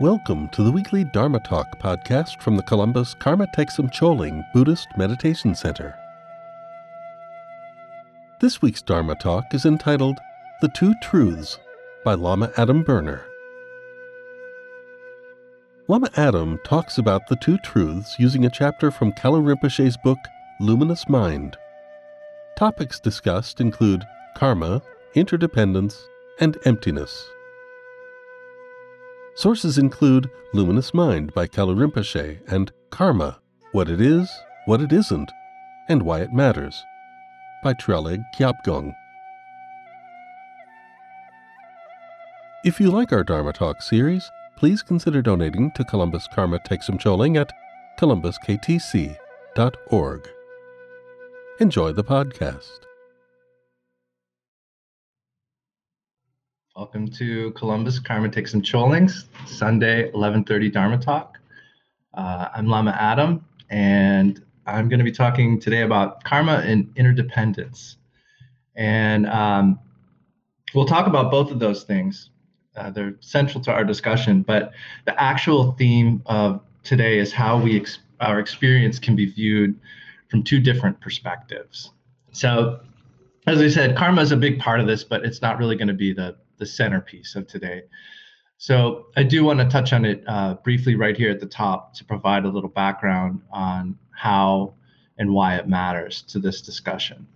Welcome to the weekly Dharma Talk podcast from the Columbus Karma Thegsum Choling Buddhist Meditation Center. This week's Dharma Talk is entitled The Two Truths by Lama Adam Berner. Lama Adam talks about the two truths using a chapter from Kalu Rinpoche's book Luminous Mind. Topics discussed include karma, interdependence, and emptiness. Sources include Luminous Mind by Kalu Rinpoche and Karma, What It Is, What It Isn't, and Why It Matters by Traleg Kyabgon. If you like our Dharma Talk series, please consider donating to Columbus Karma Thegsum Choling at columbusktc.org. Enjoy the podcast. Welcome to Columbus Karma Thegsum Cholings, Sunday, 11:30 Dharma Talk. Uh, I'm Lama Adam, and I'm going to be talking today about karma and interdependence. And um, we'll talk about both of those things. Uh, they're central to our discussion, but the actual theme of today is how we ex- our experience can be viewed from two different perspectives. So, as I said, karma is a big part of this, but it's not really going to be the the centerpiece of today. So I do want to touch on it uh, briefly right here at the top to provide a little background on how and why it matters to this discussion.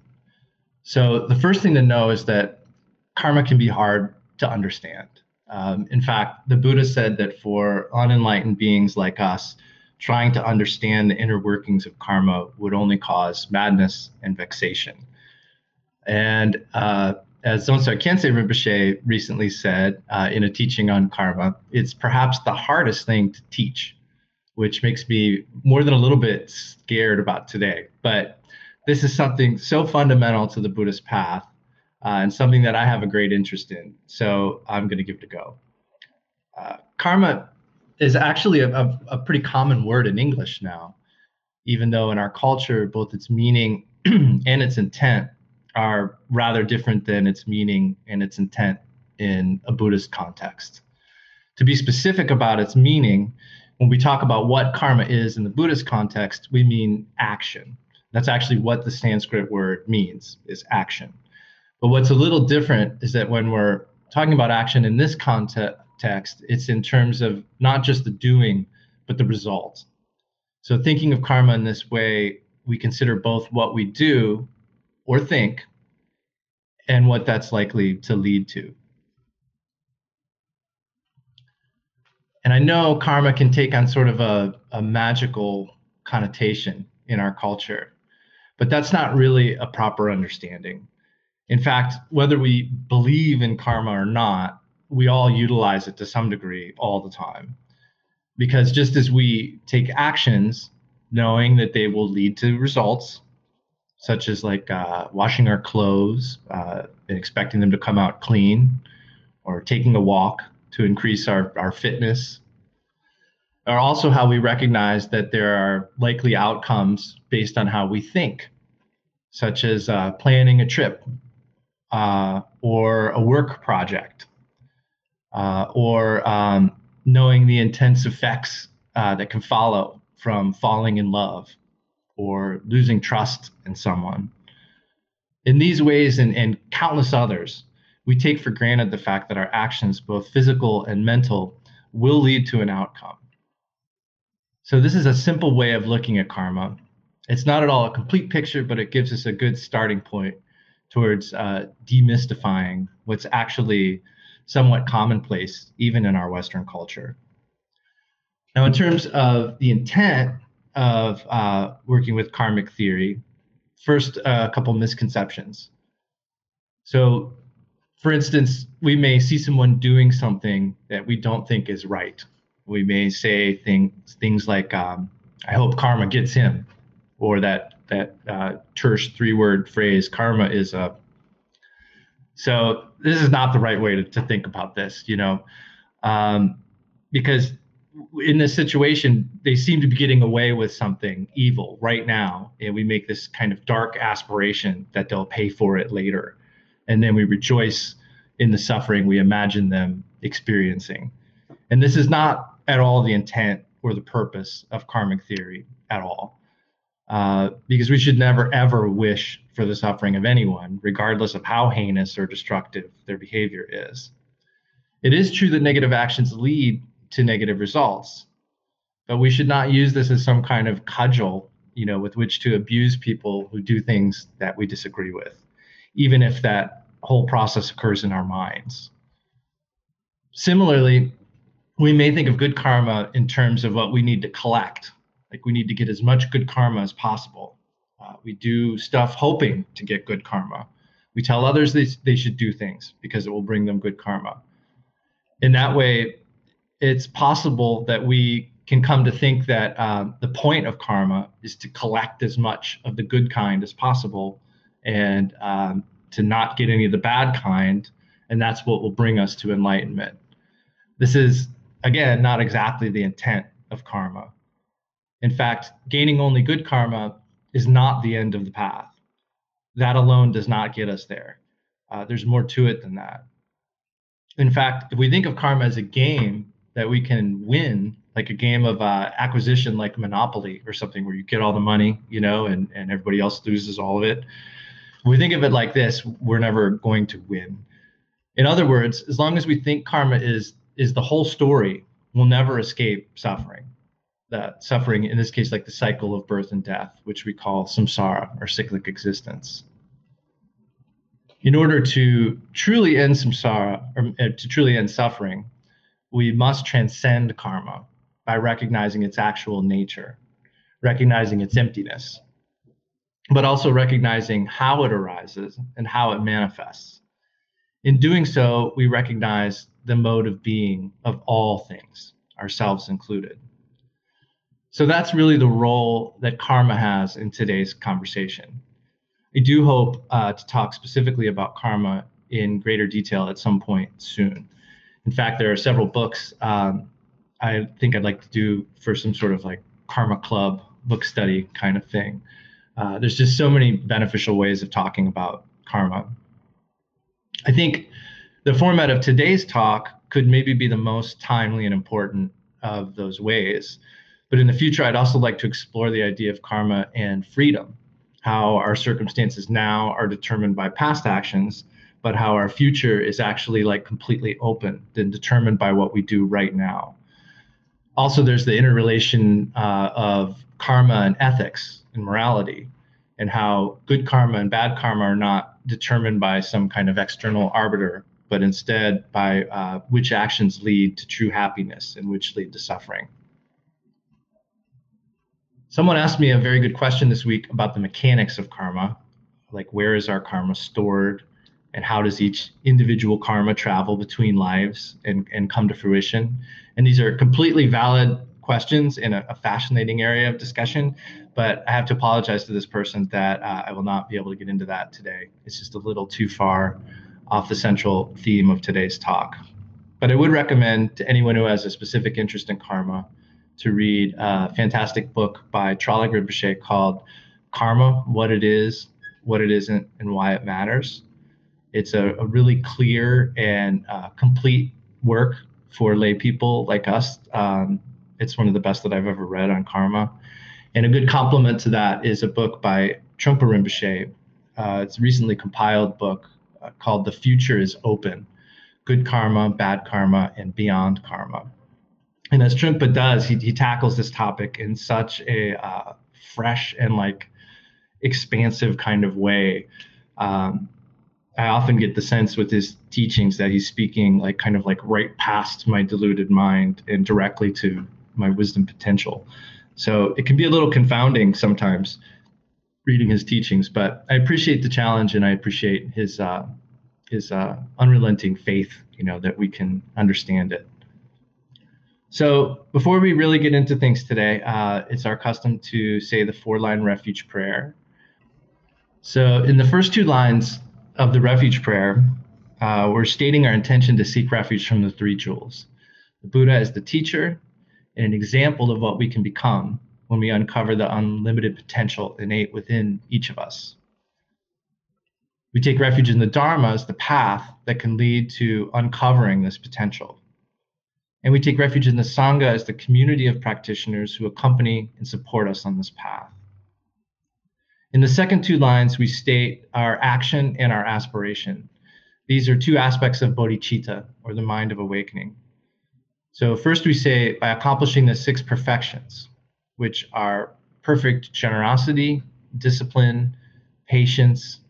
So the first thing to know is that karma can be hard to understand. Um, in fact, the Buddha said that for unenlightened beings like us, trying to understand the inner workings of karma would only cause madness and vexation. And uh, as Dzongsar Khyentse Rinpoche recently said uh, in a teaching on karma, it's perhaps the hardest thing to teach, which makes me more than a little bit scared about today. But this is something so fundamental to the Buddhist path uh, and something that I have a great interest in. So I'm going to give it a go. Uh, karma is actually a, a, a pretty common word in English now, even though in our culture, both its meaning and its intent are rather different than its meaning and its intent in a Buddhist context. To be specific about its meaning, when we talk about what karma is in the Buddhist context, we mean action. That's actually what the Sanskrit word means is action. But what's a little different is that when we're talking about action in this context, it's in terms of not just the doing, but the result. So thinking of karma in this way, we consider both what we do or think and what that's likely to lead to. And I know karma can take on sort of a, a magical connotation in our culture, but that's not really a proper understanding. In fact, whether we believe in karma or not, we all utilize it to some degree all the time. Because just as we take actions knowing that they will lead to results, such as like uh, washing our clothes uh, and expecting them to come out clean, or taking a walk to increase our, our fitness, or also how we recognize that there are likely outcomes based on how we think, such as uh, planning a trip uh, or a work project, uh, or um, knowing the intense effects uh, that can follow from falling in love or losing trust in someone. In these ways and, and countless others, we take for granted the fact that our actions, both physical and mental, will lead to an outcome. So, this is a simple way of looking at karma. It's not at all a complete picture, but it gives us a good starting point towards uh, demystifying what's actually somewhat commonplace, even in our Western culture. Now, in terms of the intent of uh, working with karmic theory, first, uh, a couple misconceptions. So, for instance, we may see someone doing something that we don't think is right. We may say things things like, um, "I hope karma gets him," or that that uh, terse three-word phrase, "Karma is a." So this is not the right way to, to think about this, you know, um, because in this situation, they seem to be getting away with something evil right now. And we make this kind of dark aspiration that they'll pay for it later. And then we rejoice in the suffering we imagine them experiencing. And this is not at all the intent or the purpose of karmic theory at all. Uh, because we should never ever wish for the suffering of anyone, regardless of how heinous or destructive their behavior is. It is true that negative actions lead to negative results, but we should not use this as some kind of cudgel, you know, with which to abuse people who do things that we disagree with, even if that whole process occurs in our minds. Similarly, we may think of good karma in terms of what we need to collect. Like we need to get as much good karma as possible. Uh, we do stuff hoping to get good karma. We tell others they, they should do things because it will bring them good karma. In that way, it's possible that we can come to think that um, the point of karma is to collect as much of the good kind as possible and um, to not get any of the bad kind. And that's what will bring us to enlightenment. This is, again, not exactly the intent of karma. In fact, gaining only good karma is not the end of the path. That alone does not get us there. Uh, there's more to it than that. In fact, if we think of karma as a game that we can win, like a game of uh, acquisition, like Monopoly or something, where you get all the money, you know, and, and everybody else loses all of it. We think of it like this, we're never going to win. In other words, as long as we think karma is is the whole story, we'll never escape suffering that suffering, in this case, like the cycle of birth and death, which we call samsara or cyclic existence. In order to truly end samsara, or uh, to truly end suffering, we must transcend karma by recognizing its actual nature, recognizing its emptiness, but also recognizing how it arises and how it manifests. In doing so, we recognize the mode of being of all things, ourselves included. So that's really the role that karma has in today's conversation. I do hope uh, to talk specifically about karma in greater detail at some point soon. In fact, there are several books um, I think I'd like to do for some sort of like karma club book study kind of thing. Uh, there's just so many beneficial ways of talking about karma. I think the format of today's talk could maybe be the most timely and important of those ways. But in the future, I'd also like to explore the idea of karma and freedom, how our circumstances now are determined by past actions, but how our future is actually like completely open and determined by what we do right now. Also, there's the interrelation uh, of karma and ethics and morality, and how good karma and bad karma are not determined by some kind of external arbiter, but instead by uh, which actions lead to true happiness and which lead to suffering. Someone asked me a very good question this week about the mechanics of karma, like where is our karma stored, and how does each individual karma travel between lives and, and come to fruition? And these are completely valid questions in a, a fascinating area of discussion, but I have to apologize to this person that uh, I will not be able to get into that today. It's just a little too far off the central theme of today's talk. But I would recommend to anyone who has a specific interest in karma to read a fantastic book by Trungpa Rinpoche called Karma What It Is, What It Isn't, and Why It Matters. It's a, a really clear and uh, complete work for lay people like us. Um, it's one of the best that I've ever read on karma. And a good complement to that is a book by Trungpa Rinpoche. Uh, it's a recently compiled book uh, called The Future is Open Good Karma, Bad Karma, and Beyond Karma and as Trungpa does, he, he tackles this topic in such a uh, fresh and like expansive kind of way. Um, I often get the sense with his teachings that he's speaking like kind of like right past my deluded mind and directly to my wisdom potential. So it can be a little confounding sometimes reading his teachings, but I appreciate the challenge and I appreciate his uh, his uh, unrelenting faith. You know that we can understand it. So before we really get into things today, uh, it's our custom to say the four line refuge prayer. So in the first two lines of the refuge prayer, uh, we're stating our intention to seek refuge from the three jewels. The Buddha is the teacher and an example of what we can become when we uncover the unlimited potential innate within each of us. We take refuge in the Dharma as the path that can lead to uncovering this potential. And we take refuge in the Sangha as the community of practitioners who accompany and support us on this path. In the second two lines, we state our action and our aspiration. These are two aspects of bodhicitta, or the mind of awakening. So, first we say by accomplishing the six perfections, which are perfect generosity, discipline, patience,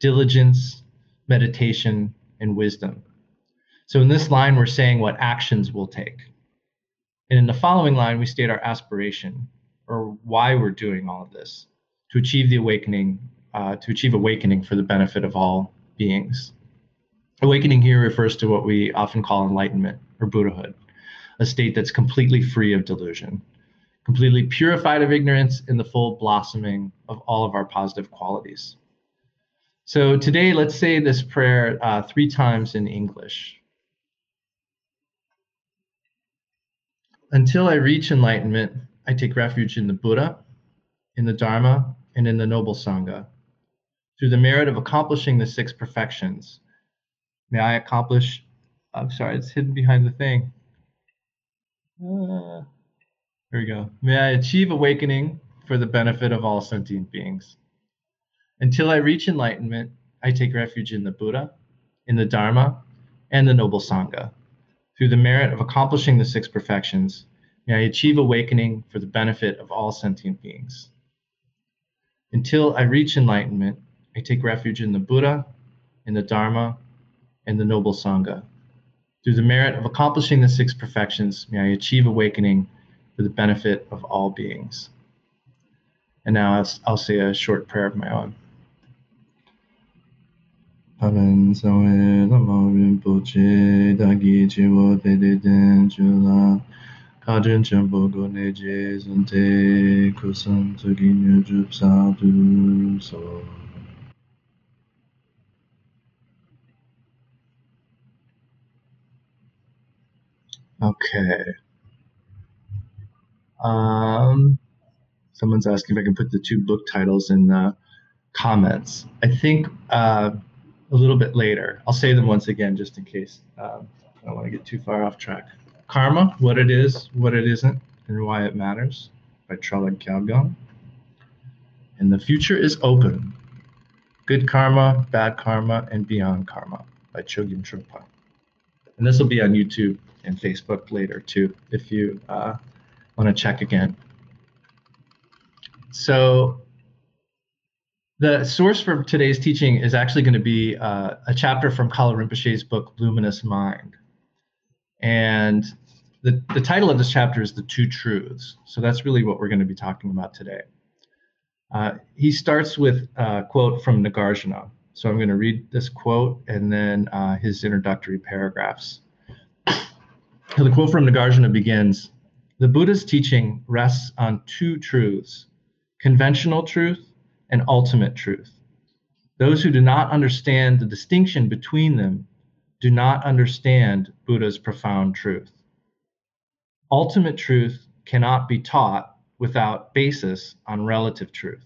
diligence, meditation, and wisdom. So, in this line, we're saying what actions we'll take. And in the following line, we state our aspiration, or why we're doing all of this to achieve the awakening, uh, to achieve awakening for the benefit of all beings. Awakening here refers to what we often call enlightenment or Buddhahood, a state that's completely free of delusion, completely purified of ignorance in the full blossoming of all of our positive qualities. So today, let's say this prayer uh, three times in English. Until I reach enlightenment, I take refuge in the Buddha, in the Dharma, and in the Noble Sangha. Through the merit of accomplishing the six perfections, may I accomplish. I'm sorry, it's hidden behind the thing. Uh, here we go. May I achieve awakening for the benefit of all sentient beings. Until I reach enlightenment, I take refuge in the Buddha, in the Dharma, and the Noble Sangha. Through the merit of accomplishing the six perfections, may I achieve awakening for the benefit of all sentient beings. Until I reach enlightenment, I take refuge in the Buddha, in the Dharma, and the Noble Sangha. Through the merit of accomplishing the six perfections, may I achieve awakening for the benefit of all beings. And now I'll, I'll say a short prayer of my own. Amen. So, Te So. Okay. Um, someone's asking if I can put the two book titles in the comments. I think uh, a little bit later. I'll say them once again just in case. Um, I don't want to get too far off track. Karma, What It Is, What It Isn't, and Why It Matters by Trungpa Gyalgyom. And the future is open. Good Karma, Bad Karma, and Beyond Karma by Chogyam Trungpa. And this will be on YouTube and Facebook later too, if you uh, want to check again. So the source for today's teaching is actually going to be uh, a chapter from Kalu Rinpoche's book, Luminous Mind. And the, the title of this chapter is The Two Truths. So that's really what we're going to be talking about today. Uh, he starts with a quote from Nagarjuna. So I'm going to read this quote and then uh, his introductory paragraphs. So the quote from Nagarjuna begins The Buddha's teaching rests on two truths conventional truth and ultimate truth. Those who do not understand the distinction between them do not understand Buddha's profound truth. Ultimate truth cannot be taught without basis on relative truth.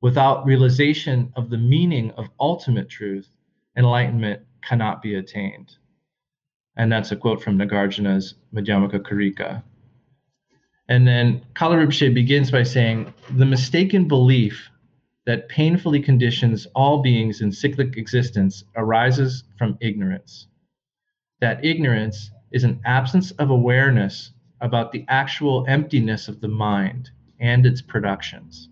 Without realization of the meaning of ultimate truth, enlightenment cannot be attained. And that's a quote from Nagarjuna's Madhyamaka Karika. And then Kalu begins by saying, the mistaken belief that painfully conditions all beings in cyclic existence arises from ignorance. That ignorance is an absence of awareness about the actual emptiness of the mind and its productions.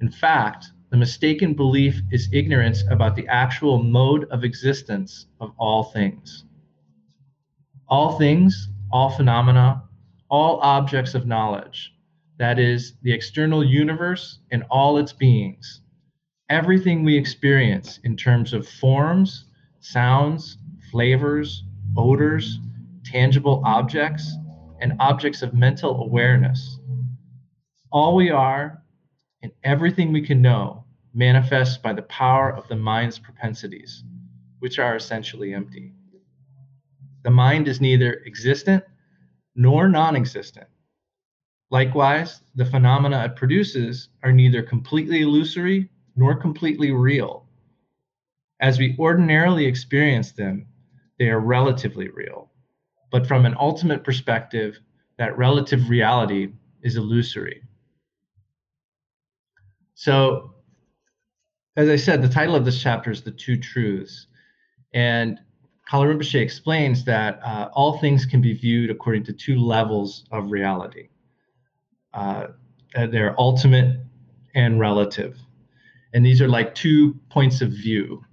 In fact, the mistaken belief is ignorance about the actual mode of existence of all things. All things, all phenomena, all objects of knowledge that is, the external universe and all its beings. Everything we experience in terms of forms, sounds, flavors, odors, tangible objects, and objects of mental awareness. All we are and everything we can know manifests by the power of the mind's propensities, which are essentially empty. The mind is neither existent nor non existent. Likewise, the phenomena it produces are neither completely illusory nor completely real. As we ordinarily experience them, they are relatively real, but from an ultimate perspective, that relative reality is illusory. So, as I said, the title of this chapter is The Two Truths. And Kalu Rinpoche explains that uh, all things can be viewed according to two levels of reality. Uh, they're ultimate and relative. And these are like two points of view.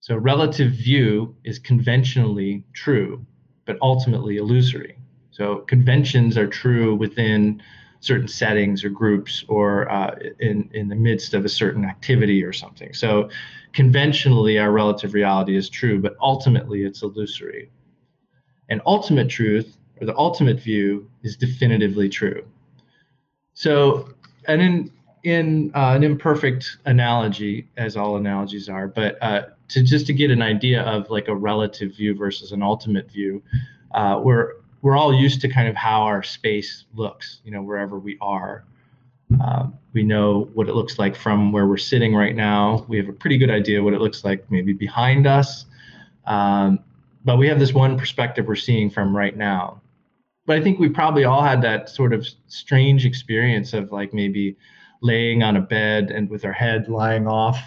So, relative view is conventionally true, but ultimately illusory. So, conventions are true within certain settings or groups or uh, in, in the midst of a certain activity or something. So, conventionally, our relative reality is true, but ultimately it's illusory. And ultimate truth, or the ultimate view, is definitively true. So, and in in uh, an imperfect analogy, as all analogies are, but uh, to just to get an idea of like a relative view versus an ultimate view, uh, we're we're all used to kind of how our space looks, you know, wherever we are. Um, we know what it looks like from where we're sitting right now. We have a pretty good idea what it looks like maybe behind us. Um, but we have this one perspective we're seeing from right now. But I think we probably all had that sort of strange experience of like maybe laying on a bed and with our head lying off,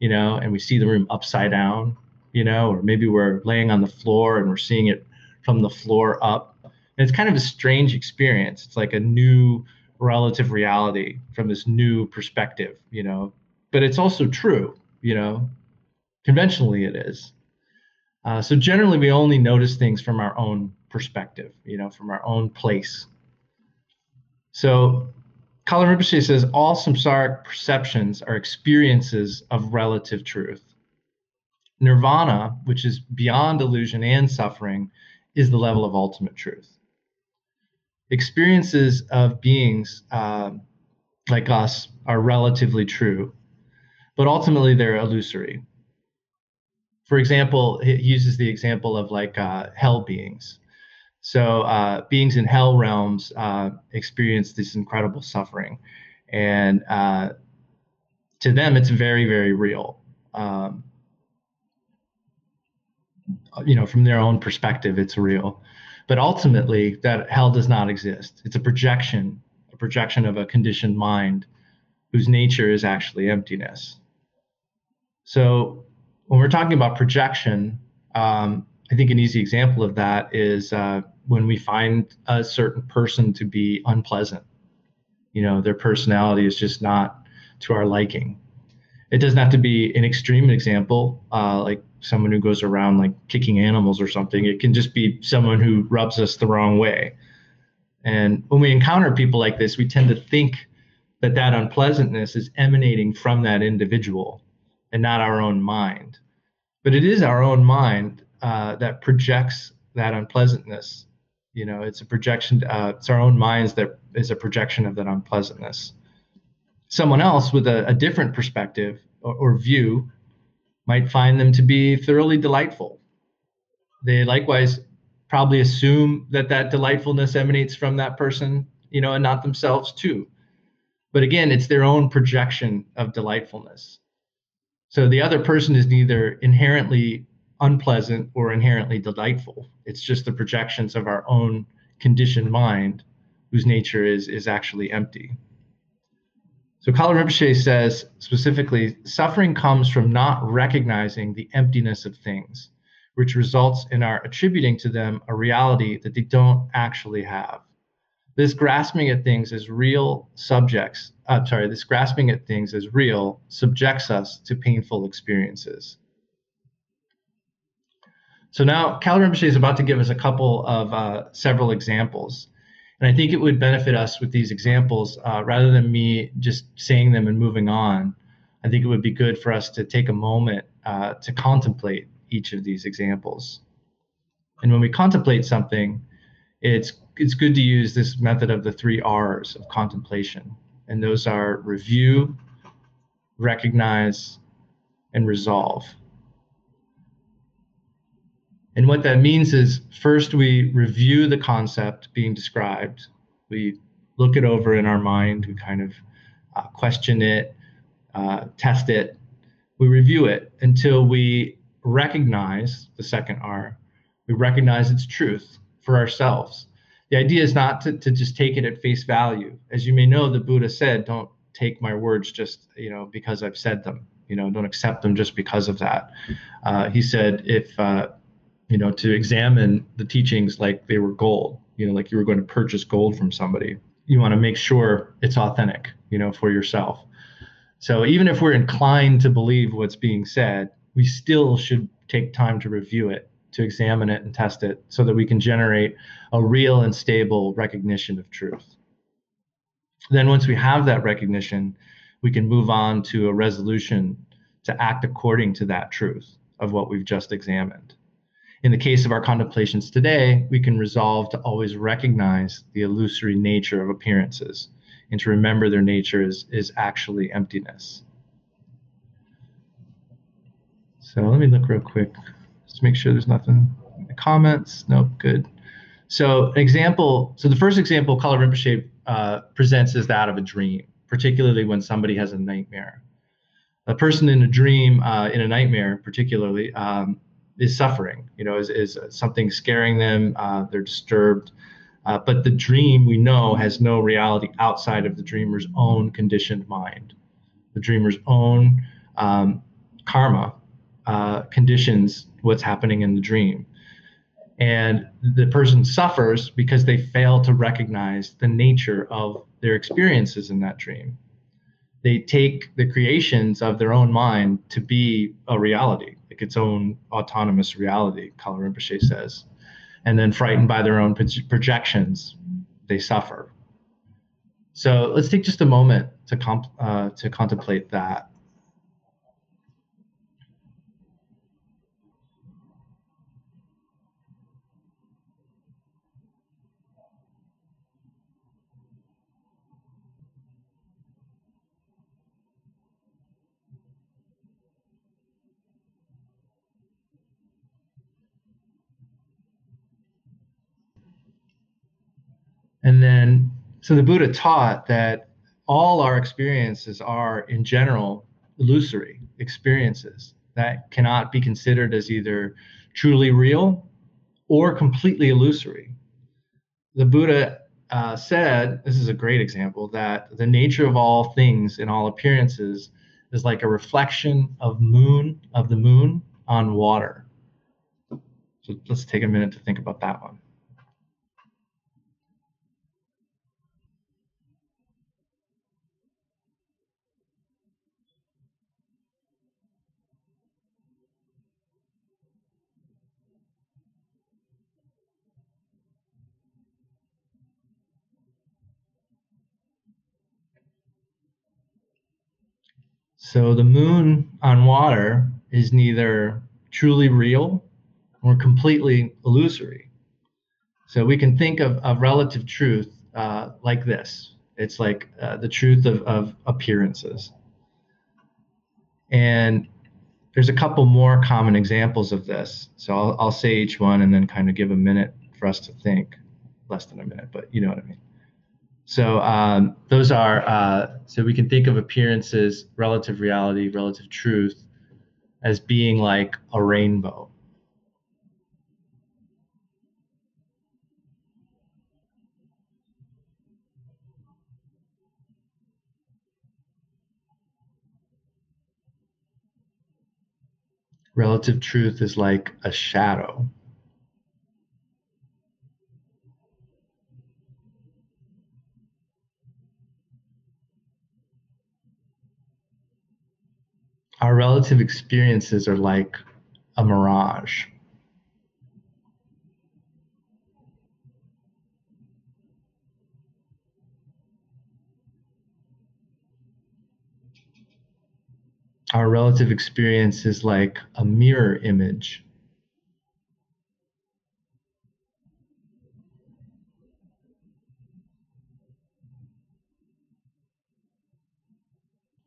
you know, and we see the room upside down, you know, or maybe we're laying on the floor and we're seeing it from the floor up. And it's kind of a strange experience. It's like a new relative reality from this new perspective, you know. But it's also true, you know. Conventionally, it is. Uh, so generally, we only notice things from our own perspective, you know, from our own place. So Kalu Rinpoche says all samsaric perceptions are experiences of relative truth. Nirvana, which is beyond illusion and suffering, is the level of ultimate truth experiences of beings uh, like us are relatively true, but ultimately they're illusory. For example, he uses the example of like uh, hell beings. So uh, beings in hell realms uh, experience this incredible suffering, and uh, to them it's very very real. Um, you know, from their own perspective, it's real. But ultimately, that hell does not exist. It's a projection, a projection of a conditioned mind whose nature is actually emptiness. So, when we're talking about projection, um, I think an easy example of that is uh, when we find a certain person to be unpleasant. You know, their personality is just not to our liking. It doesn't have to be an extreme example, uh, like someone who goes around like kicking animals or something. It can just be someone who rubs us the wrong way. And when we encounter people like this, we tend to think that that unpleasantness is emanating from that individual and not our own mind. But it is our own mind uh, that projects that unpleasantness. You know, it's a projection. Uh, it's our own minds that is a projection of that unpleasantness. Someone else with a, a different perspective or, or view might find them to be thoroughly delightful. They likewise probably assume that that delightfulness emanates from that person, you know, and not themselves too. But again, it's their own projection of delightfulness. So the other person is neither inherently unpleasant or inherently delightful. It's just the projections of our own conditioned mind whose nature is is actually empty. So Kalu Rinpoche says specifically, suffering comes from not recognizing the emptiness of things, which results in our attributing to them a reality that they don't actually have. This grasping at things as real subjects, uh, sorry, this grasping at things as real subjects us to painful experiences. So now Kalu Rinpoche is about to give us a couple of uh, several examples and I think it would benefit us with these examples uh, rather than me just saying them and moving on. I think it would be good for us to take a moment uh, to contemplate each of these examples. And when we contemplate something, it's it's good to use this method of the three R's of contemplation, and those are review, recognize, and resolve. And what that means is first we review the concept being described. We look it over in our mind. We kind of uh, question it, uh, test it. We review it until we recognize the second R. We recognize its truth. for ourselves. The idea is not to, to just take it at face value. As you may know, the Buddha said, don't take my words just you know because I've said them. You know, don't accept them just because of that. Uh, he said, if uh, you know, to examine the teachings like they were gold, you know, like you were going to purchase gold from somebody. You want to make sure it's authentic, you know, for yourself. So even if we're inclined to believe what's being said, we still should take time to review it, to examine it and test it so that we can generate a real and stable recognition of truth. Then once we have that recognition, we can move on to a resolution to act according to that truth of what we've just examined. In the case of our contemplations today, we can resolve to always recognize the illusory nature of appearances and to remember their nature is, is actually emptiness. So let me look real quick just to make sure there's nothing in the comments. Nope, good. So example, so the first example Kalu Rinpoche uh, presents is that of a dream, particularly when somebody has a nightmare. A person in a dream, uh, in a nightmare particularly, um, is suffering, you know, is, is something scaring them, uh, they're disturbed, uh, but the dream we know has no reality outside of the dreamer's own conditioned mind. The dreamer's own um, karma uh, conditions what's happening in the dream. And the person suffers because they fail to recognize the nature of their experiences in that dream. They take the creations of their own mind to be a reality, like its own autonomous reality, Kalu Rinpoche says and then frightened by their own projections, they suffer. So let's take just a moment to comp- uh, to contemplate that. And then, so the Buddha taught that all our experiences are, in general, illusory experiences that cannot be considered as either truly real or completely illusory. The Buddha uh, said, this is a great example, that the nature of all things in all appearances is like a reflection of moon of the moon on water. So let's take a minute to think about that one. So the moon on water is neither truly real or completely illusory. So we can think of, of relative truth uh, like this it's like uh, the truth of, of appearances. And there's a couple more common examples of this. So I'll, I'll say each one and then kind of give a minute for us to think. Less than a minute, but you know what I mean. So um, those are uh, so we can think of appearances, relative reality, relative truth, as being like a rainbow. Relative truth is like a shadow. Our relative experiences are like a mirage. Our relative experience is like a mirror image.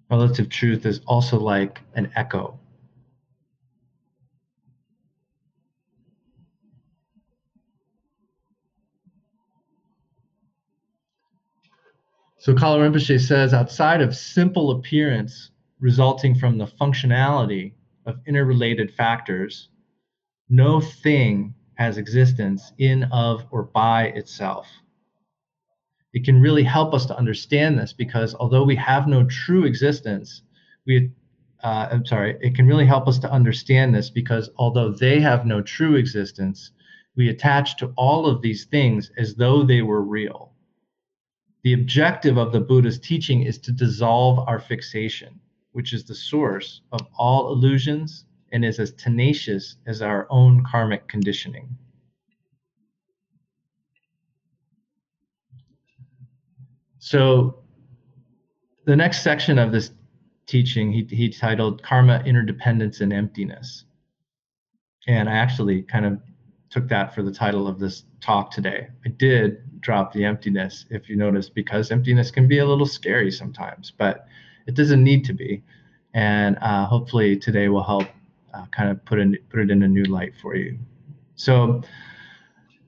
Relative truth is also like an echo. So Kalu Rinpoche says outside of simple appearance resulting from the functionality of interrelated factors, no thing has existence in, of, or by itself. It can really help us to understand this because although we have no true existence, we uh, I'm sorry, it can really help us to understand this because although they have no true existence, we attach to all of these things as though they were real. The objective of the Buddha's teaching is to dissolve our fixation, which is the source of all illusions and is as tenacious as our own karmic conditioning. So, the next section of this teaching he, he titled Karma, Interdependence, and Emptiness. And I actually kind of took that for the title of this talk today. I did drop the emptiness, if you notice, because emptiness can be a little scary sometimes, but it doesn't need to be. And uh, hopefully today will help uh, kind of put, in, put it in a new light for you. So,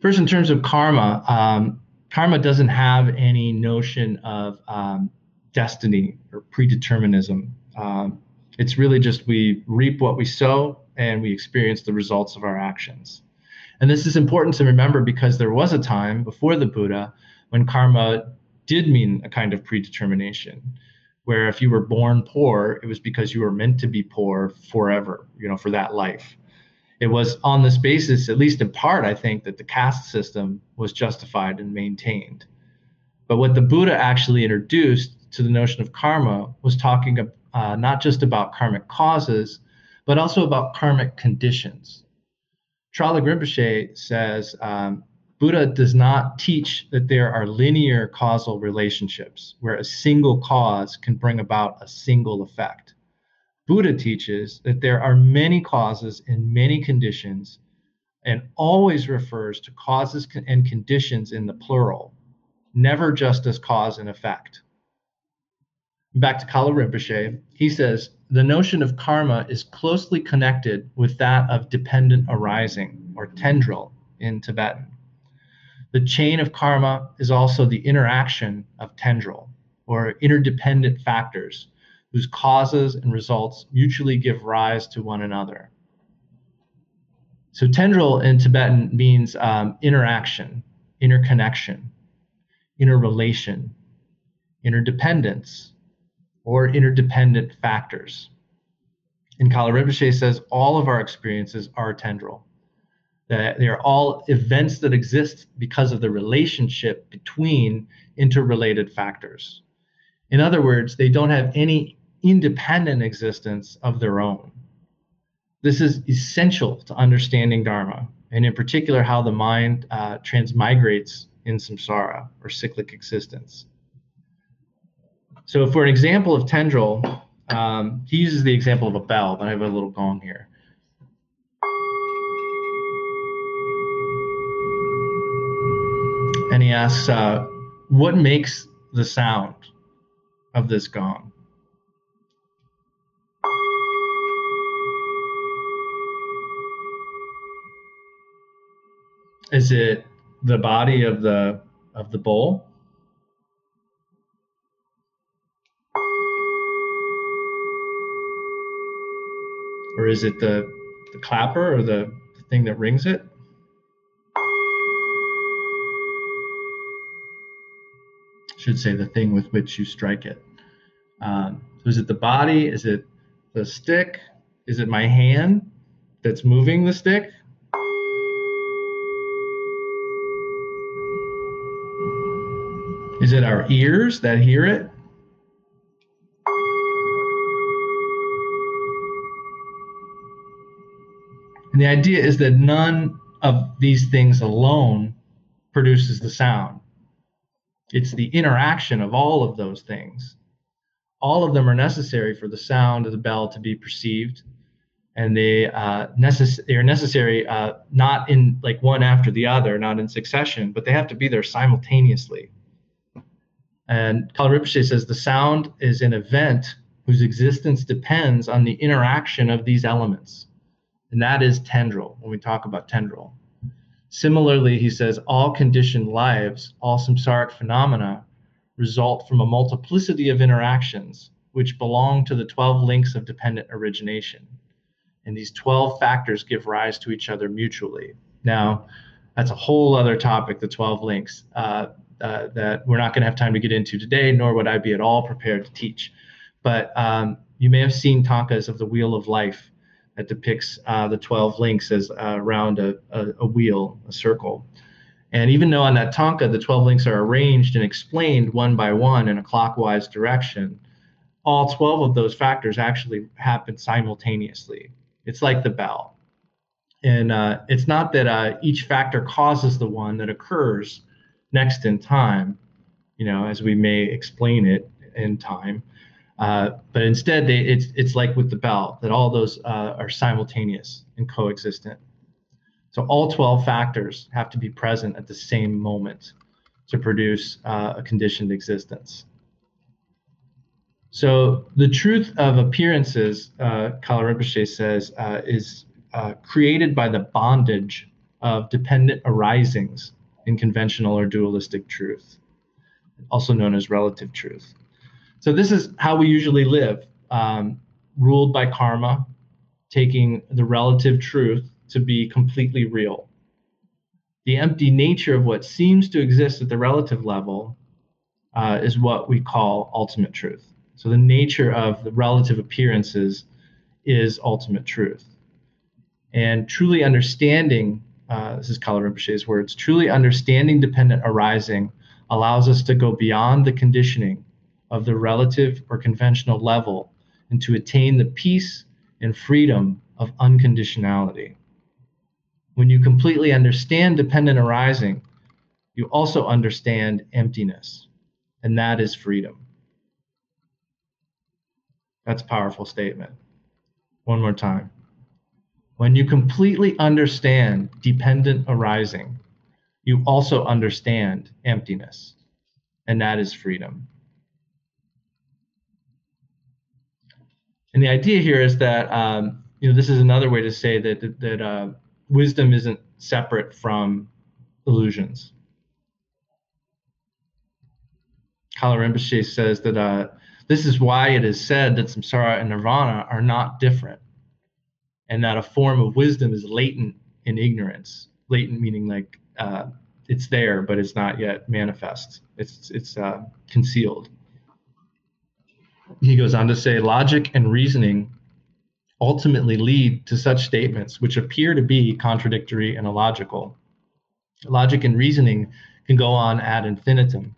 first, in terms of karma, um, karma doesn't have any notion of um, destiny or predeterminism. Um, it's really just we reap what we sow and we experience the results of our actions. And this is important to remember because there was a time before the Buddha when karma did mean a kind of predetermination, where if you were born poor, it was because you were meant to be poor forever, you know, for that life. It was on this basis, at least in part, I think, that the caste system was justified and maintained. But what the Buddha actually introduced to the notion of karma was talking uh, not just about karmic causes, but also about karmic conditions. Traleg Rinpoche says um, Buddha does not teach that there are linear causal relationships where a single cause can bring about a single effect. Buddha teaches that there are many causes and many conditions and always refers to causes and conditions in the plural, never just as cause and effect back to Kalu Rinpoche, he says the notion of karma is closely connected with that of dependent arising, or tendrel in Tibetan. The chain of karma is also the interaction of tendrel, or interdependent factors, whose causes and results mutually give rise to one another. So, tendrel in Tibetan means um, interaction, interconnection, interrelation, interdependence, or interdependent factors. And Kalu Rinpoche says all of our experiences are tendrel. That they are all events that exist because of the relationship between interrelated factors. In other words, they don't have any independent existence of their own. This is essential to understanding Dharma, and in particular, how the mind uh, transmigrates in samsara or cyclic existence. So for an example of tendrel, um, he uses the example of a bell, but I have a little gong here. And he asks, uh, what makes the sound of this gong? Is it the body of the of the bowl? or is it the the clapper or the, the thing that rings it? should say the thing with which you strike it. Um, so is it the body? Is it the stick? Is it my hand that's moving the stick? Is it our ears that hear it? And the idea is that none of these things alone produces the sound. It's the interaction of all of those things. All of them are necessary for the sound of the bell to be perceived, and they uh, necess- they are necessary uh, not in like one after the other, not in succession, but they have to be there simultaneously. And Kalu Rinpoche says the sound is an event whose existence depends on the interaction of these elements and that is tendrel when we talk about tendrel. Similarly, he says all conditioned lives, all samsaric phenomena result from a multiplicity of interactions which belong to the 12 links of dependent origination. And these 12 factors give rise to each other mutually. Now, that's a whole other topic, the 12 links, uh, uh, that we're not going to have time to get into today, nor would I be at all prepared to teach. But um, you may have seen tankas of the Wheel of Life that depicts uh, the 12 links as uh, around a, a, a, wheel, a circle. And even though on that tanka the 12 links are arranged and explained one by one in a clockwise direction, all 12 of those factors actually happen simultaneously. It's like the bell. And uh, it's not that uh, each factor causes the one that occurs next in time, you know, as we may explain it in time. Uh, but instead, they, it's it's like with the bell that all those uh, are simultaneous and coexistent. So all 12 factors have to be present at the same moment to produce uh, a conditioned existence. So the truth of appearances, uh, Rinpoche says, uh, is uh, created by the bondage of dependent arisings in conventional or dualistic truth, also known as relative truth. So this is how we usually live, um, ruled by karma, taking the relative truth to be completely real. The empty nature of what seems to exist at the relative level uh, is what we call ultimate truth. So the nature of the relative appearances is ultimate truth. And truly understanding, uh, this is Kalu Rinpoche's words, truly understanding dependent arising allows us to go beyond the conditioning of the relative or conventional level and to attain the peace and freedom of unconditionality. When you completely understand dependent arising, you also understand emptiness, and that is freedom. That's a powerful statement. One more time. When you completely understand dependent arising, you also understand emptiness, and that is freedom. And the idea here is that um, you know this is another way to say that that, that uh, wisdom isn't separate from illusions. Kalu Rinpoche says that uh, this is why it is said that samsara and nirvana are not different, and that a form of wisdom is latent in ignorance. Latent meaning like uh, it's there, but it's not yet manifest. It's it's uh, concealed he goes on to say logic and reasoning ultimately lead to such statements which appear to be contradictory and illogical. Logic and reasoning can go on ad infinitum.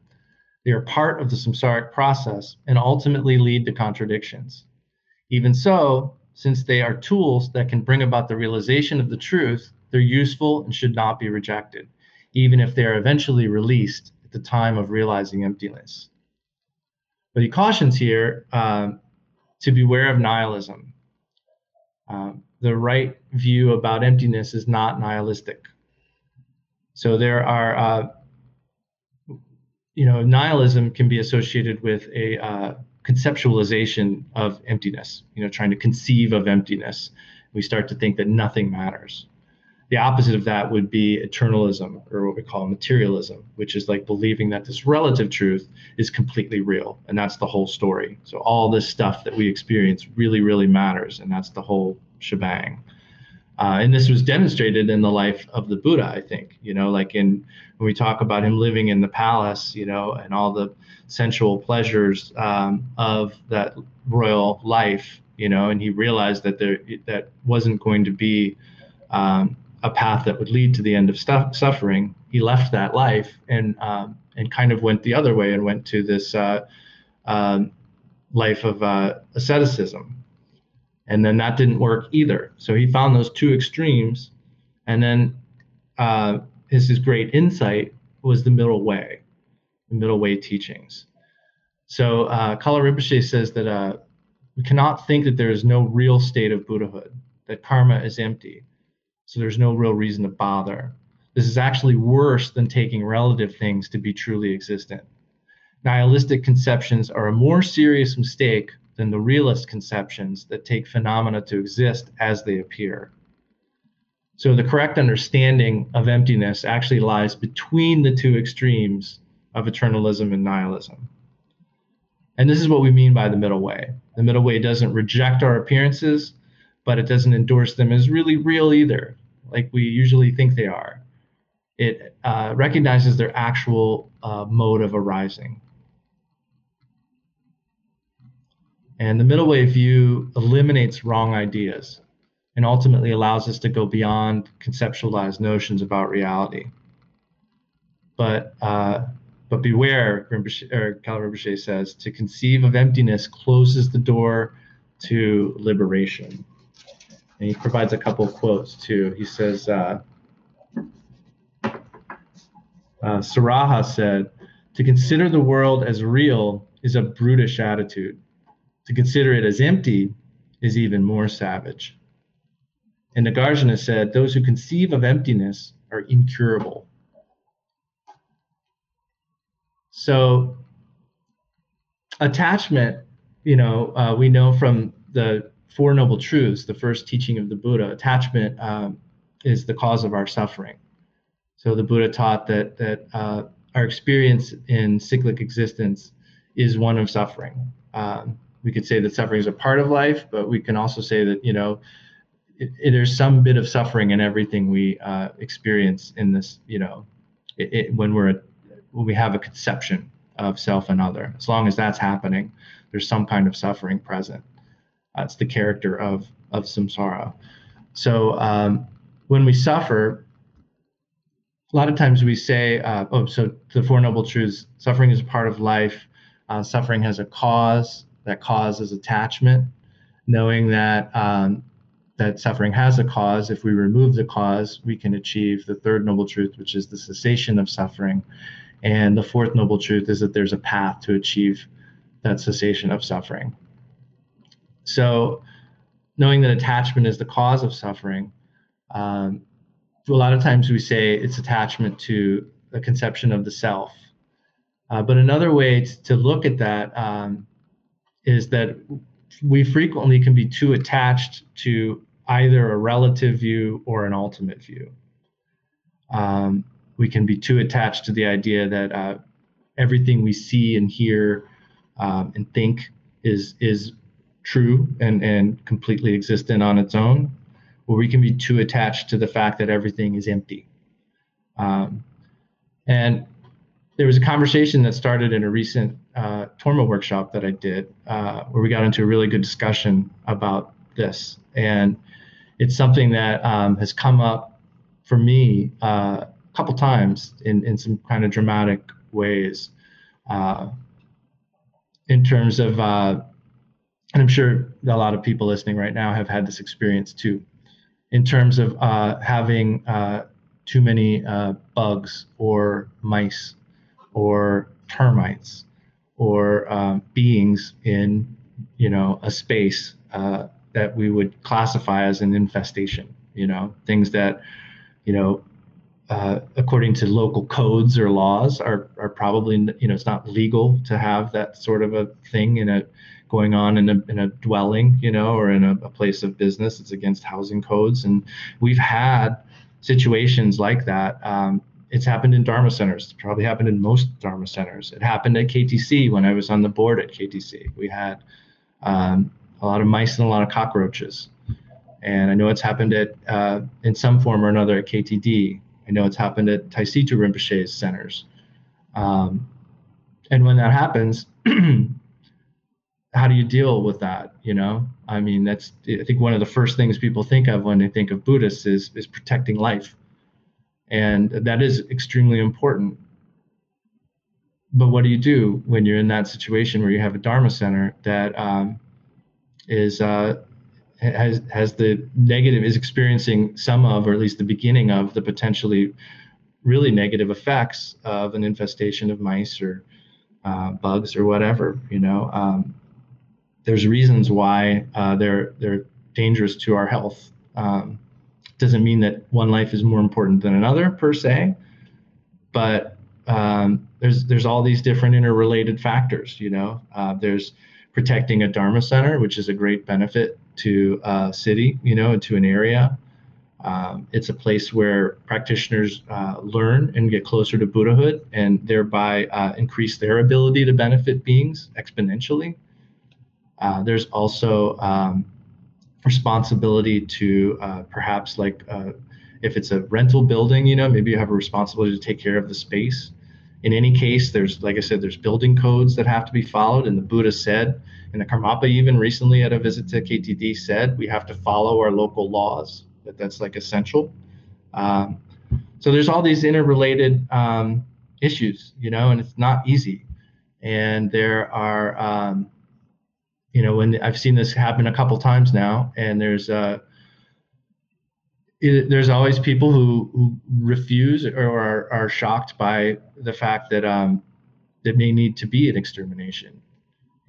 They are part of the samsaric process and ultimately lead to contradictions. Even so, since they are tools that can bring about the realization of the truth, they're useful and should not be rejected, even if they are eventually released at the time of realizing emptiness. But he cautions here uh, to beware of nihilism. Uh, the right view about emptiness is not nihilistic. So there are, uh, you know, nihilism can be associated with a uh, conceptualization of emptiness, you know, trying to conceive of emptiness. We start to think that nothing matters. The opposite of that would be eternalism or what we call materialism which is like believing that this relative truth is completely real and that's the whole story. So all this stuff that we experience really really matters and that's the whole shebang uh, and this was demonstrated in the life of the buddha i think you know like in when we talk about him living in the palace you know and all the sensual pleasures um, of that royal life you know and he realized that there that wasn't going to be um, a path that would lead to the end of suffering, he left that life and um, and kind of went the other way and went to this uh, um, life of uh, asceticism. And then that didn't work either. So he found those two extremes, and then uh, his his great insight was the middle way, the middle way teachings. So uh, Kalu Rinpoche says that uh, we cannot think that there is no real state of Buddhahood, that karma is empty so there's no real reason to bother. This is actually worse than taking relative things to be truly existent. Nihilistic conceptions are a more serious mistake than the realist conceptions that take phenomena to exist as they appear. So the correct understanding of emptiness actually lies between the two extremes of eternalism and nihilism. And this is what we mean by the middle way. The middle way doesn't reject our appearances, but it doesn't endorse them as really real either like we usually think they are. It uh, recognizes their actual uh, mode of arising. And the middle way view eliminates wrong ideas and ultimately allows us to go beyond conceptualized notions about reality. But uh, but beware, or Rinpoche says, to conceive of emptiness closes the door to liberation. And he provides a couple of quotes too. He says, uh, uh, Saraha said, to consider the world as real is a brutish attitude. To consider it as empty is even more savage. And Nagarjuna said, those who conceive of emptiness are incurable. So, attachment, you know, uh, we know from the Four Noble Truths, the first teaching of the Buddha, attachment um, is the cause of our suffering. So the Buddha taught that that uh, our experience in cyclic existence is one of suffering. Um, we could say that suffering is a part of life, but we can also say that you know it, it, there's some bit of suffering in everything we uh, experience in this. You know, it, when we're when we have a conception of self and other. As long as that's happening, there's some kind of suffering present. That's the character of of samsara. So um, when we suffer, a lot of times we say, uh, "Oh, so the Four Noble Truths: suffering is a part of life. Uh, suffering has a cause. That cause is attachment. Knowing that um, that suffering has a cause. If we remove the cause, we can achieve the third noble truth, which is the cessation of suffering. And the fourth noble truth is that there's a path to achieve that cessation of suffering. So, knowing that attachment is the cause of suffering, um, a lot of times we say it's attachment to a conception of the self. Uh, but another way to, to look at that um, is that we frequently can be too attached to either a relative view or an ultimate view. Um, we can be too attached to the idea that uh, everything we see and hear um, and think is is true and, and completely existent on its own, or we can be too attached to the fact that everything is empty. Um, and there was a conversation that started in a recent uh, Torma workshop that I did, uh, where we got into a really good discussion about this. And it's something that um, has come up for me uh, a couple times in, in some kind of dramatic ways uh, in terms of uh, and I'm sure a lot of people listening right now have had this experience too, in terms of uh, having too many bugs or mice or termites or um, beings in you know a space uh, that we would classify as an infestation. You know things that you know uh, according to local codes or laws are are probably you know it's not legal to have that sort of a thing in a going on in a, in a dwelling, you know, or in a, a place of business. It's against housing codes. And we've had situations like that. Um, it's happened in Dharma centers. It's probably happened in most Dharma centers. It happened at KTC when I was on the board at KTC. We had um, a lot of mice and a lot of cockroaches. And I know it's happened at uh, in some form or another at KTD. I know it's happened at Tai Situ Rinpoche's centers. Um, and when that happens, how do you deal with that you know i mean that's i think one of the first things people think of when they think of buddhists is is protecting life and that is extremely important but what do you do when you're in that situation where you have a dharma center that um, is uh, has has the negative is experiencing some of or at least the beginning of the potentially really negative effects of an infestation of mice or uh, bugs or whatever you know um, there's reasons why uh, they're they're dangerous to our health. Um, doesn't mean that one life is more important than another per se, but um, there's there's all these different interrelated factors. You know, uh, there's protecting a dharma center, which is a great benefit to a city, you know, to an area. Um, it's a place where practitioners uh, learn and get closer to Buddhahood, and thereby uh, increase their ability to benefit beings exponentially. Uh, there's also um, responsibility to uh, perhaps like uh, If it's a rental building, you know, maybe you have a responsibility to take care of the space. In any case, there's, like I said, there's building codes that have to be followed. And the Buddha said, and the Karmapa even recently at a visit to KTD said, we have to follow our local laws, that that's like essential. Um, so there's all these interrelated um, issues, you know, and it's not easy. And there are, um, you know, when I've seen this happen a couple times now, and there's uh, it, there's always people who, who refuse or are, are shocked by the fact that um, there may need to be an extermination.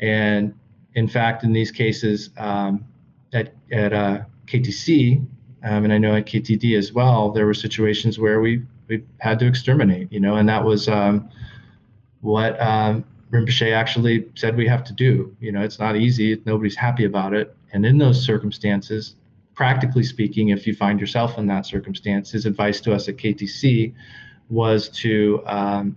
And in fact, in these cases um, at, at uh, KTC, um, and I know at KTD as well, there were situations where we, we had to exterminate, you know, and that was um, what um, Rinpoche actually said we have to do. You know, it's not easy, nobody's happy about it. And in those circumstances, practically speaking, if you find yourself in that circumstance, his advice to us at KTC was to, um,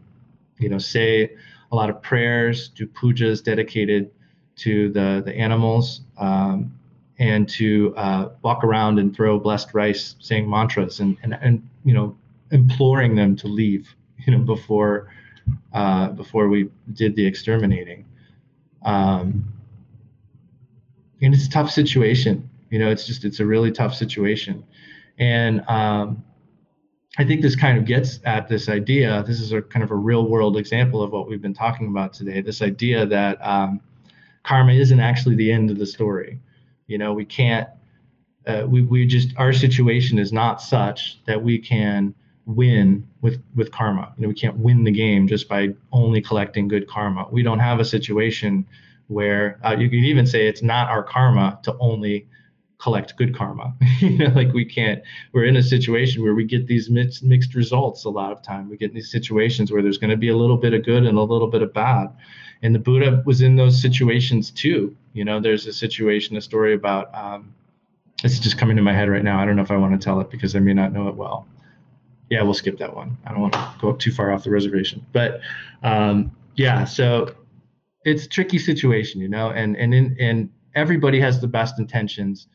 you know, say a lot of prayers, do pujas dedicated to the the animals, um, and to uh, walk around and throw blessed rice, saying mantras, and and and you know, imploring them to leave, you know, before uh, before we did the exterminating. Um, and it's a tough situation. You know it's just it's a really tough situation. And um, i think this kind of gets at this idea this is a kind of a real world example of what we've been talking about today this idea that um, karma isn't actually the end of the story. You know we can't uh, we, we just our situation is not such that we can win with with karma. You know we can't win the game just by only collecting good karma. We don't have a situation where uh, you could even say it's not our karma to only collect good karma. You know like we can't we're in a situation where we get these mixed, mixed results a lot of time. We get these situations where there's going to be a little bit of good and a little bit of bad. And the buddha was in those situations too. You know there's a situation a story about um, it's just coming to my head right now. I don't know if i want to tell it because i may not know it well yeah we'll skip that one. I don't want to go too far off the reservation. But um, yeah so it's a tricky situation you know and and in and everybody has the best intentions.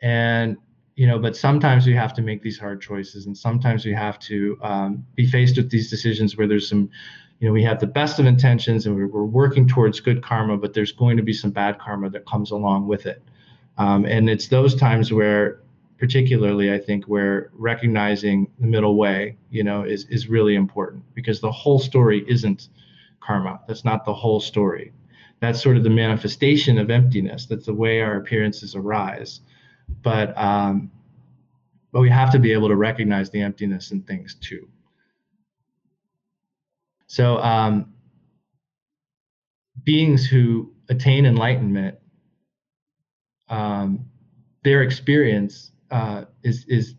And you know but sometimes we have to make these hard choices and sometimes we have to um, be faced with these decisions where there's some you know we have the best of intentions and we're, we're, working towards good karma but there's going to be some bad karma that comes along with it. Um, and it's those times where particularly i think where recognizing the middle way you know is is really important because the whole story isn't karma. That's not the whole story. That's sort of the manifestation of emptiness. That's the way our appearances arise. But um, but we have to be able to recognize the emptiness in things too. So um, beings who attain enlightenment, um, their experience uh, is is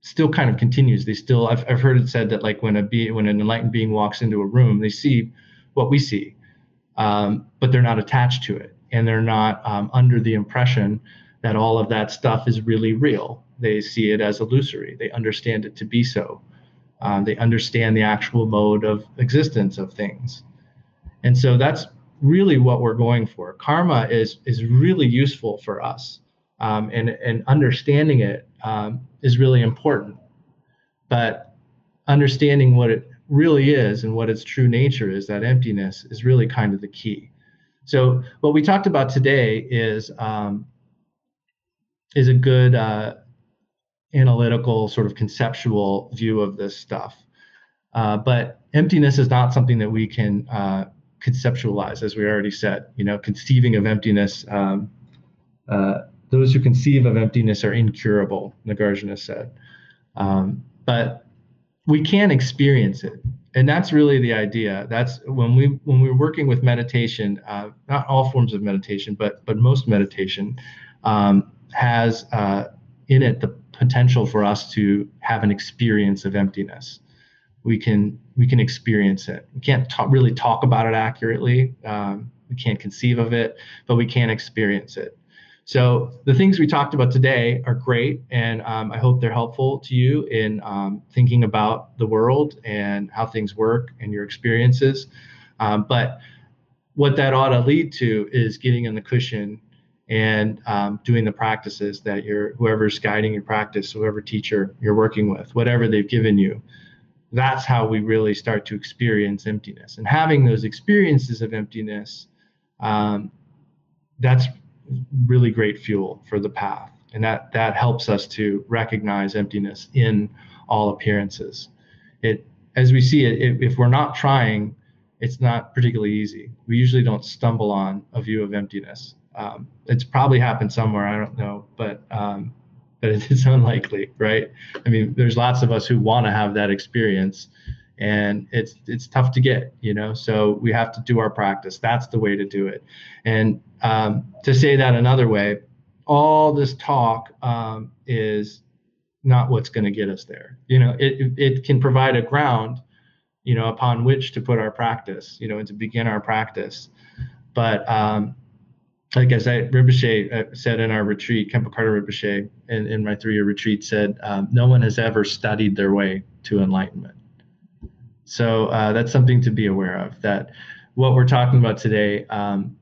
still kind of continues. They still I've I've heard it said that like when a be when an enlightened being walks into a room, they see what we see, um, but they're not attached to it, and they're not um, under the impression that all of that stuff is really real. They see it as illusory. They understand it to be so. Um, they understand the actual mode of existence of things. And so that's really what we're going for. Karma is is really useful for us, um, and and understanding it um, is really important. But understanding what it really is and what its true nature is, that emptiness, is really kind of the key. So what we talked about today is um, is a good uh, analytical sort of conceptual view of this stuff. Uh, but emptiness is not something that we can uh, conceptualize, as we already said. You know, conceiving of emptiness, um, uh, those who conceive of emptiness are incurable, Nagarjuna said. Um, but we can experience it, and that's really the idea. That's when we when we're working with meditation, uh, not all forms of meditation, but but most meditation. Um, has uh, in it the potential for us to have an experience of emptiness. We can we can experience it. We can't really talk about it accurately. Um, we can't conceive of it, but we can experience it. So the things we talked about today are great, and um, I hope they're helpful to you in um, thinking about the world and how things work and your experiences. Um, but what that ought to lead to is getting in the cushion and um, doing the practices that you're whoever's guiding your practice whoever teacher you're working with whatever they've given you that's how we really start to experience emptiness and having those experiences of emptiness um, that's really great fuel for the path and that that helps us to recognize emptiness in all appearances it as we see it, it if we're not trying it's not particularly easy we usually don't stumble on a view of emptiness um, it's probably happened somewhere. I don't know, but um, but it's unlikely, right? I mean, there's lots of us who want to have that experience, and it's it's tough to get, you know. So we have to do our practice. That's the way to do it. And um, to say that another way, all this talk um, is not what's going to get us there. You know, it it can provide a ground, you know, upon which to put our practice, you know, and to begin our practice. But um, like I said, Rinpoche uh, said in our retreat, Khenpo Karthar Rinpoche, in, in my three-year retreat, said um, no one has ever studied their way to enlightenment. So uh, that's something to be aware of. That what we're talking about today, um,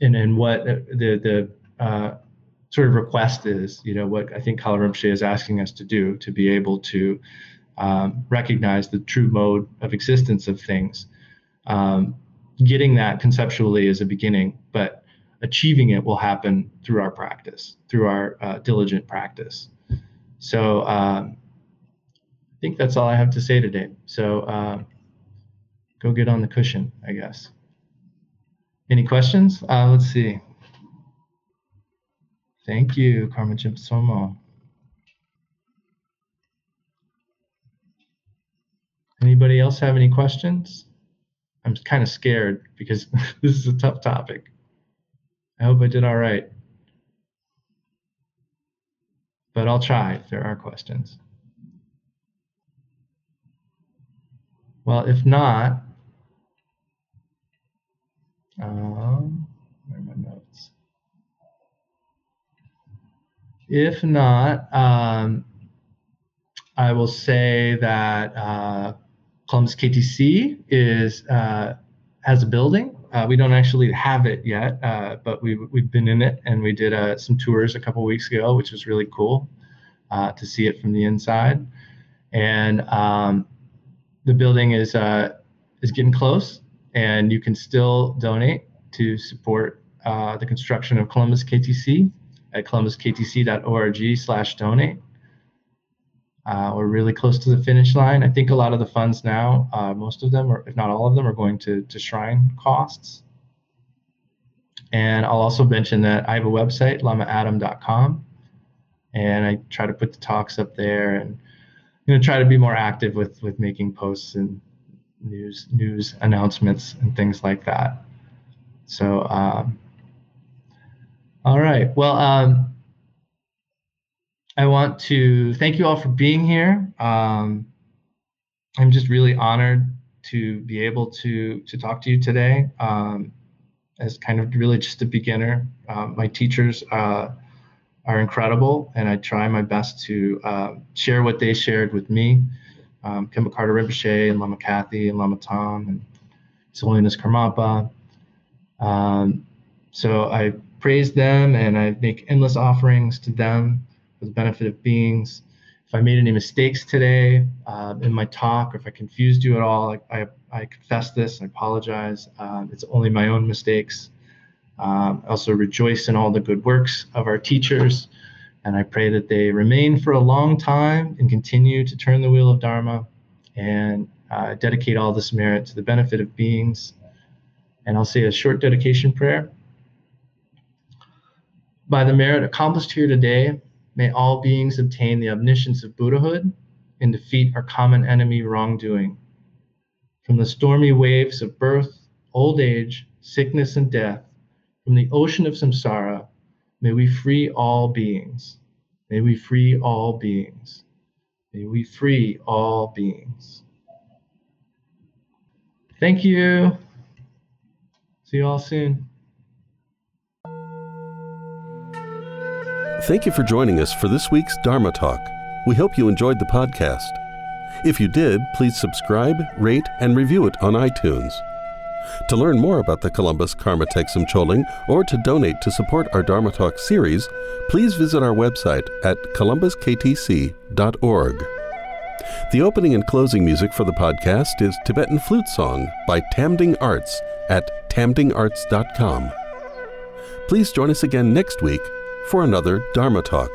and and what the the uh, sort of request is, you know, what I think Kalu Rinpoche is asking us to do to be able to um, recognize the true mode of existence of things. Um, getting that conceptually is a beginning, but achieving it will happen through our practice, through our uh, diligent practice. So um, I think that's all I have to say today. So uh, go get on the cushion, I guess. Any questions? Uh, let's see. Thank you, Carmen Somo. Anybody else have any questions? I'm kind of scared because this is a tough topic. I hope I did all right. But I'll try if there are questions. Well, if not, um, where are my notes? If not, um, I will say that uh, Columbus KTC is uh, has a building uh, we don't actually have it yet, uh, but we've, we've been in it and we did uh, some tours a couple weeks ago, which was really cool uh, to see it from the inside. And um, the building is uh, is getting close, and you can still donate to support uh, the construction of Columbus KTC at columbusktc.org/donate. Uh, we're really close to the finish line. I think a lot of the funds now, uh, most of them, or if not all of them, are going to, to shrine costs. And I'll also mention that I have a website, lamaadam.com, and I try to put the talks up there and going to try to be more active with, with making posts and news news announcements and things like that. So, um, all right. Well, um, I want to thank you all for being here. Um, I'm just really honored to be able to to talk to you today um, as kind of really just a beginner. Uh, my teachers uh, are incredible, and I try my best to uh, share what they shared with me. Um, Khenpo Karthar Rinpoche and Lama Kathy and Lama Tom and His Holiness Karmapa. Um, so I praise them and I make endless offerings to them for the benefit of beings. If I made any mistakes today uh, in my talk, or if I confused you at all, I, I, I confess this. I apologize. Uh, it's only my own mistakes. Um, also rejoice in all the good works of our teachers, and I pray that they remain for a long time and continue to turn the wheel of Dharma and uh, dedicate all this merit to the benefit of beings. And I'll say a short dedication prayer. By the merit accomplished here today, May all beings obtain the omniscience of Buddhahood and defeat our common enemy wrongdoing. From the stormy waves of birth, old age, sickness, and death, from the ocean of samsara, may we free all beings. May we free all beings. May we free all beings. Thank you. See you all soon. Thank you for joining us for this week's Dharma Talk. We hope you enjoyed the podcast. If you did, please subscribe, rate, and review it on iTunes. To learn more about the Columbus Karma Thegsum Choling or to donate to support our Dharma Talk series, please visit our website at columbusktc.org. The opening and closing music for the podcast is Tibetan Flute Song by Tamding Arts at tamdingarts.com. Please join us again next week for another Dharma Talk.